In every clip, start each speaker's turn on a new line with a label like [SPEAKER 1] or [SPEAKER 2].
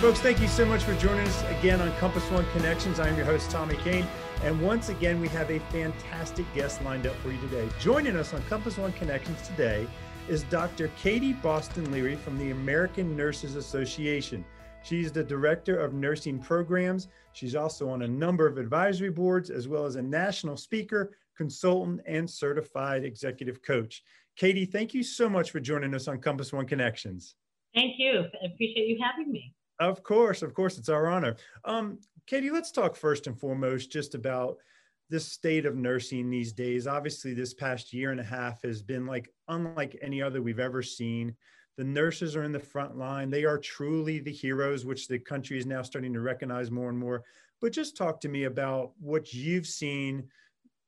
[SPEAKER 1] folks, thank you so much for joining us again on Compass One Connections. I'm your host, Tommy Kane. And once again, we have a fantastic guest lined up for you today. Joining us on Compass One Connections today is Dr. Katie Boston Leary from the American Nurses Association. She's the director of nursing programs. She's also on a number of advisory boards, as well as a national speaker, consultant, and certified executive coach. Katie, thank you so much for joining us on Compass One Connections.
[SPEAKER 2] Thank you. I appreciate you having me.
[SPEAKER 1] Of course, of course, it's our honor. Um, Katie, let's talk first and foremost just about this state of nursing these days. Obviously, this past year and a half has been like unlike any other we've ever seen. The nurses are in the front line. They are truly the heroes, which the country is now starting to recognize more and more. But just talk to me about what you've seen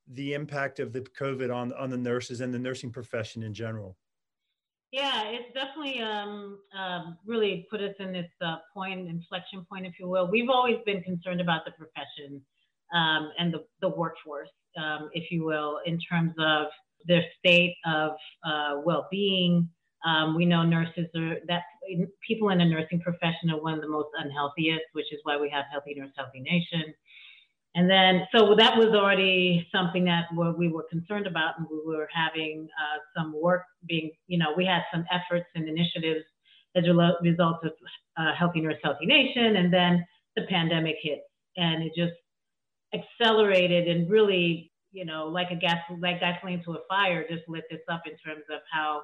[SPEAKER 1] the impact of the COVID on, on the nurses and the nursing profession in general.
[SPEAKER 2] Yeah, it's definitely um, um, really put us in this uh, point, inflection point, if you will. We've always been concerned about the profession um, and the, the workforce, um, if you will, in terms of their state of uh, well-being. Um, we know nurses are that people in the nursing profession are one of the most unhealthiest, which is why we have Healthy Nurse, Healthy Nation. And then, so that was already something that we were concerned about, and we were having uh, some work being, you know, we had some efforts and initiatives as a result of uh, Healthy Nurse, Healthy Nation, and then the pandemic hit, and it just accelerated and really, you know, like a gas, like gasoline to a fire, just lit this up in terms of how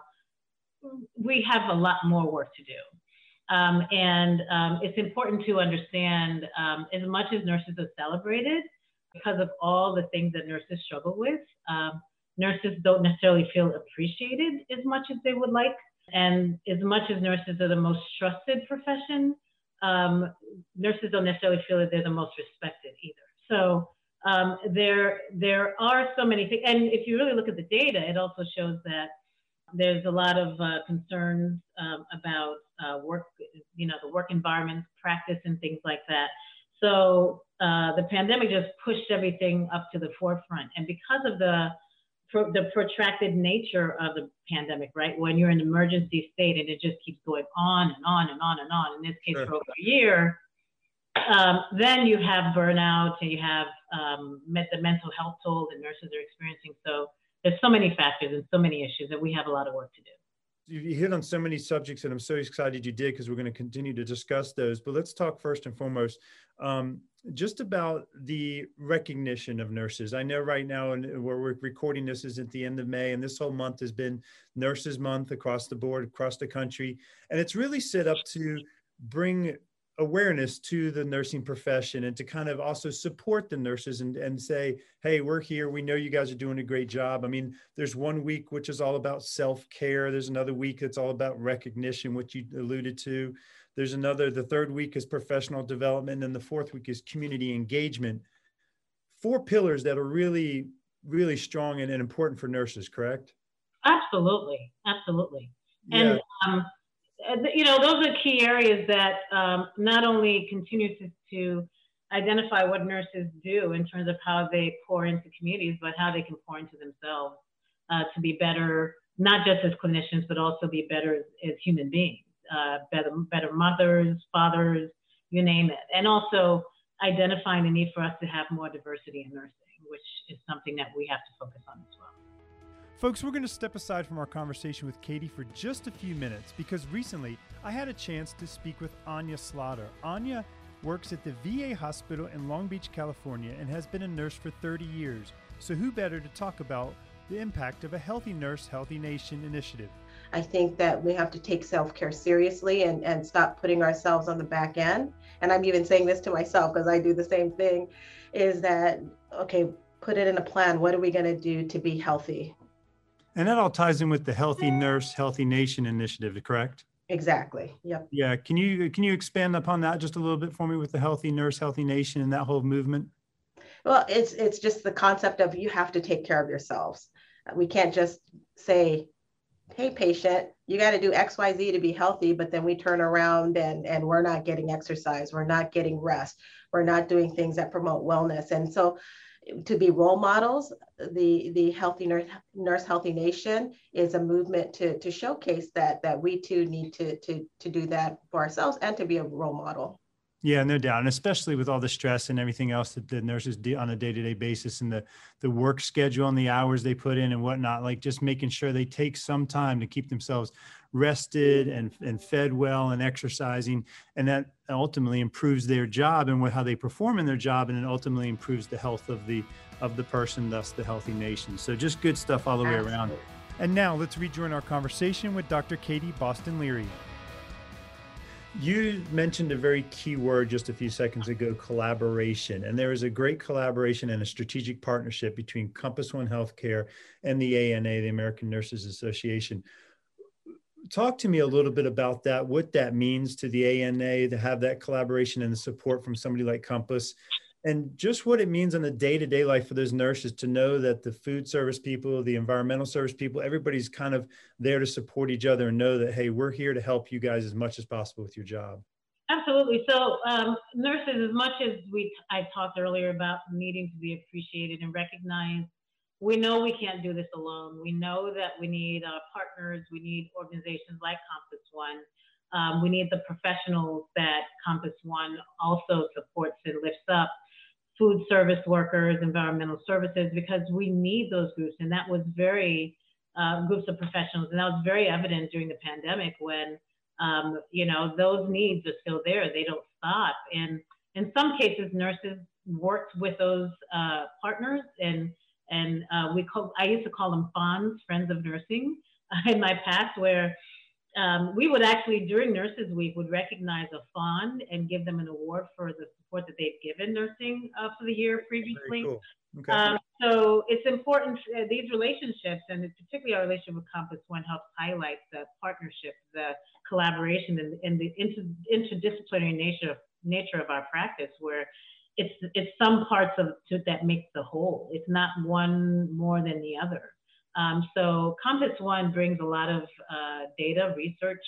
[SPEAKER 2] we have a lot more work to do. Um, and um, it's important to understand um, as much as nurses are celebrated because of all the things that nurses struggle with, um, nurses don't necessarily feel appreciated as much as they would like. And as much as nurses are the most trusted profession, um, nurses don't necessarily feel that they're the most respected either. So um, there, there are so many things. And if you really look at the data, it also shows that there's a lot of uh, concerns about uh, work, you know, the work environment, practice, and things like that. So uh, the pandemic just pushed everything up to the forefront, and because of the pro- the protracted nature of the pandemic, right? When you're in emergency state and it just keeps going on and on and on and on. In this case, sure. for over a year, um, then you have burnout and you have um, the mental health toll that nurses are experiencing. So there's so many factors and so many issues that we have a lot of work to do.
[SPEAKER 1] You hit on so many subjects, and I'm so excited you did because we're going to continue to discuss those. But let's talk first and foremost um, just about the recognition of nurses. I know right now, and where we're recording this is at the end of May, and this whole month has been Nurses Month across the board, across the country, and it's really set up to bring awareness to the nursing profession and to kind of also support the nurses and, and say, hey, we're here. We know you guys are doing a great job. I mean, there's one week which is all about self care, there's another week that's all about recognition, which you alluded to. There's another, the third week is professional development, and the fourth week is community engagement. Four pillars that are really, really strong and, and important for nurses, correct?
[SPEAKER 2] Absolutely. Absolutely. And yeah. um, uh, you know, those are key areas that um, not only continue to, to identify what nurses do in terms of how they pour into communities, but how they can pour into themselves uh, to be better, not just as clinicians, but also be better as, as human beings, uh, better, better mothers, fathers, you name it. And also identifying the need for us to have more diversity in nursing, which is something that we have to focus on as well.
[SPEAKER 1] Folks, we're going to step aside from our conversation with Katie for just a few minutes because recently I had a chance to speak with Anya Slaughter. Anya works at the VA hospital in Long Beach, California, and has been a nurse for 30 years. So, who better to talk about the impact of a Healthy Nurse, Healthy Nation initiative?
[SPEAKER 3] I think that we have to take self care seriously and, and stop putting ourselves on the back end. And I'm even saying this to myself because I do the same thing is that, okay, put it in a plan. What are we going to do to be healthy?
[SPEAKER 1] And that all ties in with the Healthy Nurse, Healthy Nation initiative, correct?
[SPEAKER 3] Exactly. Yep.
[SPEAKER 1] Yeah. Can you can you expand upon that just a little bit for me with the Healthy Nurse, Healthy Nation, and that whole movement?
[SPEAKER 3] Well, it's it's just the concept of you have to take care of yourselves. We can't just say, "Hey, patient, you got to do X, Y, Z to be healthy," but then we turn around and and we're not getting exercise, we're not getting rest, we're not doing things that promote wellness, and so to be role models. The the healthy nurse, nurse healthy nation is a movement to to showcase that that we too need to to to do that for ourselves and to be a role model.
[SPEAKER 1] Yeah, no doubt, and especially with all the stress and everything else that the nurses do on a day-to-day basis, and the the work schedule and the hours they put in and whatnot, like just making sure they take some time to keep themselves rested and and fed well and exercising, and that ultimately improves their job and what, how they perform in their job, and it ultimately improves the health of the of the person, thus the healthy nation. So just good stuff all the way around. And now let's rejoin our conversation with Dr. Katie Boston Leary. You mentioned a very key word just a few seconds ago collaboration. And there is a great collaboration and a strategic partnership between Compass One Healthcare and the ANA, the American Nurses Association. Talk to me a little bit about that, what that means to the ANA to have that collaboration and the support from somebody like Compass, and just what it means on the day-to-day life for those nurses to know that the food service people the environmental service people everybody's kind of there to support each other and know that hey we're here to help you guys as much as possible with your job.
[SPEAKER 2] Absolutely. So um, nurses as much as we i talked earlier about needing to be appreciated and recognized we know we can't do this alone. We know that we need uh, partners. We need organizations like compass one. Um, we need the professionals that compass one also supports and lifts up food service workers, environmental services, because we need those groups. And that was very, uh, groups of professionals. And that was very evident during the pandemic when, um, you know, those needs are still there. They don't stop. And in some cases, nurses worked with those uh, partners and and uh, we call, I used to call them FONs, Friends of Nursing, in my past, where um, we would actually during Nurses Week would recognize a FON and give them an award for the support that they've given nursing uh, for the year previously.
[SPEAKER 1] Cool. Okay.
[SPEAKER 2] Um, so it's important uh, these relationships, and particularly our relationship with Compass One, helps highlight the partnership, the collaboration, and, and the inter, interdisciplinary nature of, nature of our practice, where it's it's some parts of that make the whole. It's not one more than the other. Um, so Compass One brings a lot of uh, data, research,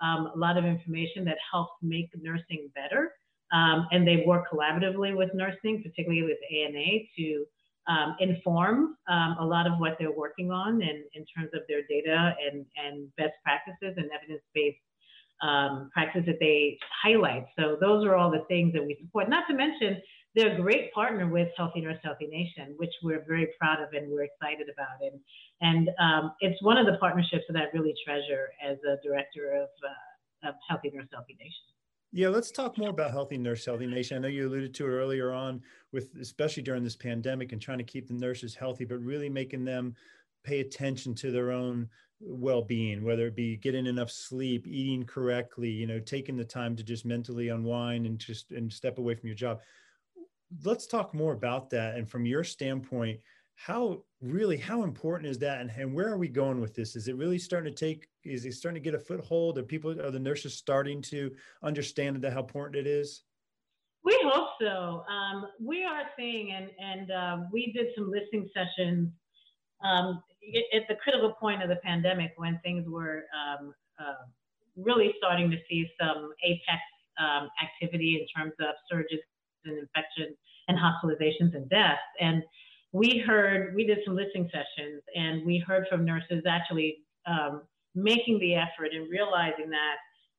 [SPEAKER 2] um, a lot of information that helps make nursing better. Um, and they work collaboratively with nursing, particularly with ANA, to um, inform um, a lot of what they're working on in, in terms of their data and, and best practices and evidence-based um, practices that they highlight. So those are all the things that we support. Not to mention, they're a great partner with Healthy Nurse Healthy Nation, which we're very proud of and we're excited about. And and um, it's one of the partnerships that I really treasure as a director of, uh, of Healthy Nurse Healthy Nation.
[SPEAKER 1] Yeah, let's talk more about Healthy Nurse Healthy Nation. I know you alluded to it earlier on with especially during this pandemic and trying to keep the nurses healthy, but really making them pay attention to their own well-being whether it be getting enough sleep eating correctly you know taking the time to just mentally unwind and just and step away from your job let's talk more about that. And from your standpoint how really how important is that? And, and where are we going with this? Is it really starting to take is it starting to get a foothold? Are people are the nurses starting to understand that how important it is?
[SPEAKER 2] We hope so. Um, we are seeing and and uh, we did some listening sessions um, at the critical point of the pandemic when things were um, uh, really starting to see some apex um, activity in terms of surges and infections and hospitalizations and deaths and we heard, we did some listening sessions, and we heard from nurses actually um, making the effort and realizing that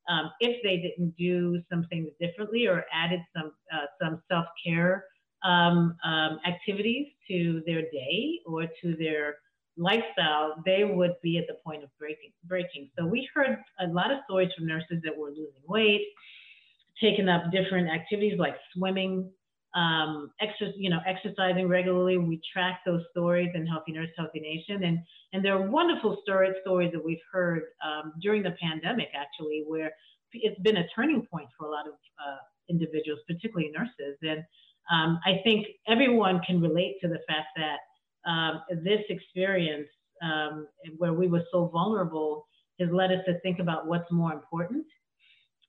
[SPEAKER 2] um, if they didn't do some things differently or added some uh, some self care um, um, activities to their day or to their lifestyle, they would be at the point of breaking. Breaking. So we heard a lot of stories from nurses that were losing weight, taking up different activities like swimming, um, you know, exercising regularly. We track those stories in Healthy Nurse, Healthy Nation, and and there are wonderful story, stories that we've heard um, during the pandemic, actually, where it's been a turning point for a lot of uh, individuals, particularly nurses. And um, I think everyone can relate to the fact that um, this experience, um, where we were so vulnerable, has led us to think about what's more important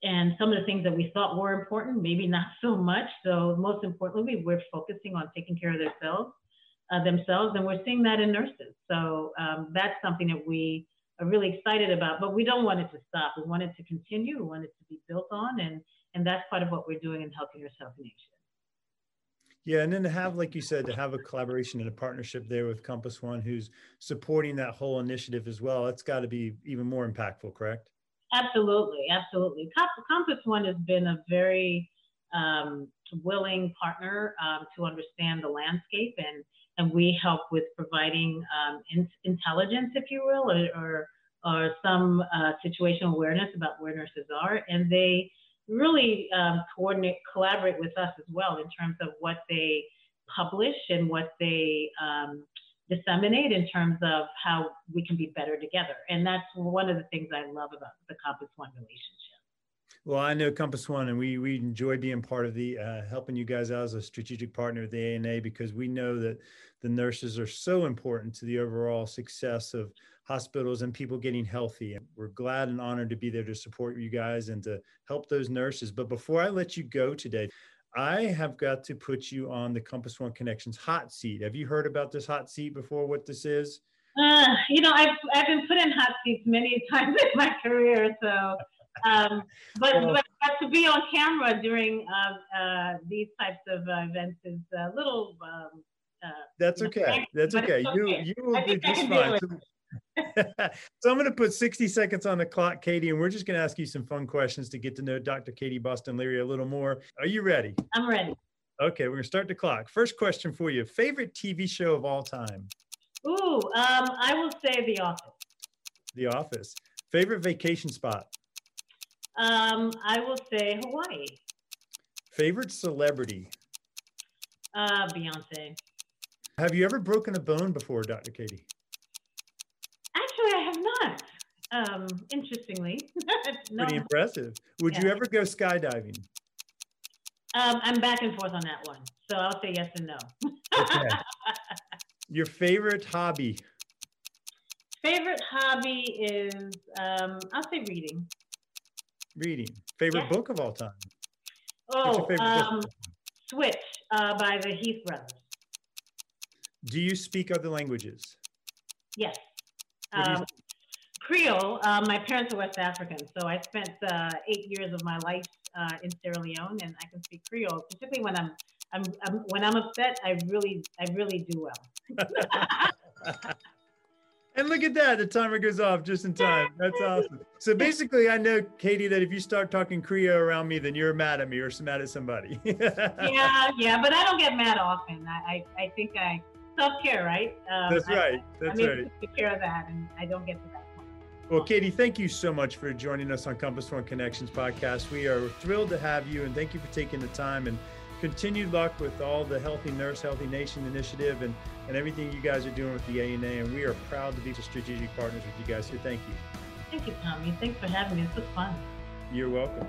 [SPEAKER 2] and some of the things that we thought were important, maybe not so much. So most importantly, we're focusing on taking care of themselves, uh, themselves, and we're seeing that in nurses. So um, that's something that we are really excited about. But we don't want it to stop. We want it to continue. We want it to be built on, and and that's part of what we're doing in Healthy Nurse Nation.
[SPEAKER 1] Yeah, and then to have, like you said, to have a collaboration and a partnership there with Compass One, who's supporting that whole initiative as well, it's got to be even more impactful, correct?
[SPEAKER 2] Absolutely, absolutely. Compass One has been a very um, willing partner um, to understand the landscape, and and we help with providing um, in, intelligence, if you will, or or, or some uh, situational awareness about where nurses are, and they really um, coordinate, collaborate with us as well in terms of what they publish and what they um, disseminate in terms of how we can be better together. And that's one of the things I love about the Compass One relationship.
[SPEAKER 1] Well, I know Compass One, and we we enjoy being part of the uh, helping you guys out as a strategic partner of the ANA because we know that the nurses are so important to the overall success of hospitals and people getting healthy. And we're glad and honored to be there to support you guys and to help those nurses. But before I let you go today, I have got to put you on the Compass One Connections hot seat. Have you heard about this hot seat before? What this is?
[SPEAKER 2] Uh, you know, I've I've been put in hot seats many times in my career, so. Um, but, well, but, but to be on camera during uh, uh, these types of uh, events is a little. Um,
[SPEAKER 1] uh, that's okay. That's okay. okay. You you will be just fine. so I'm going to put 60 seconds on the clock, Katie, and we're just going to ask you some fun questions to get to know Dr. Katie Boston Leary a little more. Are you ready?
[SPEAKER 2] I'm ready.
[SPEAKER 1] Okay, we're going to start the clock. First question for you favorite TV show of all time?
[SPEAKER 2] Ooh, um, I will say The Office.
[SPEAKER 1] The Office. Favorite vacation spot?
[SPEAKER 2] Um, I will say Hawaii.
[SPEAKER 1] Favorite celebrity?
[SPEAKER 2] Uh, Beyonce.
[SPEAKER 1] Have you ever broken a bone before, Dr. Katie?
[SPEAKER 2] Actually, I have not. Um, interestingly,
[SPEAKER 1] no. pretty impressive. Would yeah. you ever go skydiving?
[SPEAKER 2] Um, I'm back and forth on that one, so I'll say yes and no. okay.
[SPEAKER 1] Your favorite hobby?
[SPEAKER 2] Favorite hobby is um, I'll say reading.
[SPEAKER 1] Reading. Favorite yeah. book of all time?
[SPEAKER 2] Oh, um, Switch uh, by the Heath brothers.
[SPEAKER 1] Do you speak other languages?
[SPEAKER 2] Yes. Um, Creole. Uh, my parents are West African, so I spent uh, eight years of my life uh, in Sierra Leone, and I can speak Creole. Particularly when I'm, I'm, I'm when I'm upset, I really, I really do well.
[SPEAKER 1] and look at that, the timer goes off just in time. That's awesome. So basically, I know Katie that if you start talking Creole around me, then you're mad at me or mad at somebody.
[SPEAKER 2] yeah, yeah, but I don't get mad often. I, I, I think I self care, right?
[SPEAKER 1] Um, That's right. That's I,
[SPEAKER 2] right. Take care of that, and I don't get to that.
[SPEAKER 1] Well, Katie, thank you so much for joining us on Compass One Connections podcast. We are thrilled to have you, and thank you for taking the time. And continued luck with all the Healthy Nurse, Healthy Nation initiative, and and everything you guys are doing with the ANA. And we are proud to be the strategic partners with you guys. So thank you.
[SPEAKER 2] Thank you, Tommy. Thanks for having me. This was fun.
[SPEAKER 1] You're welcome.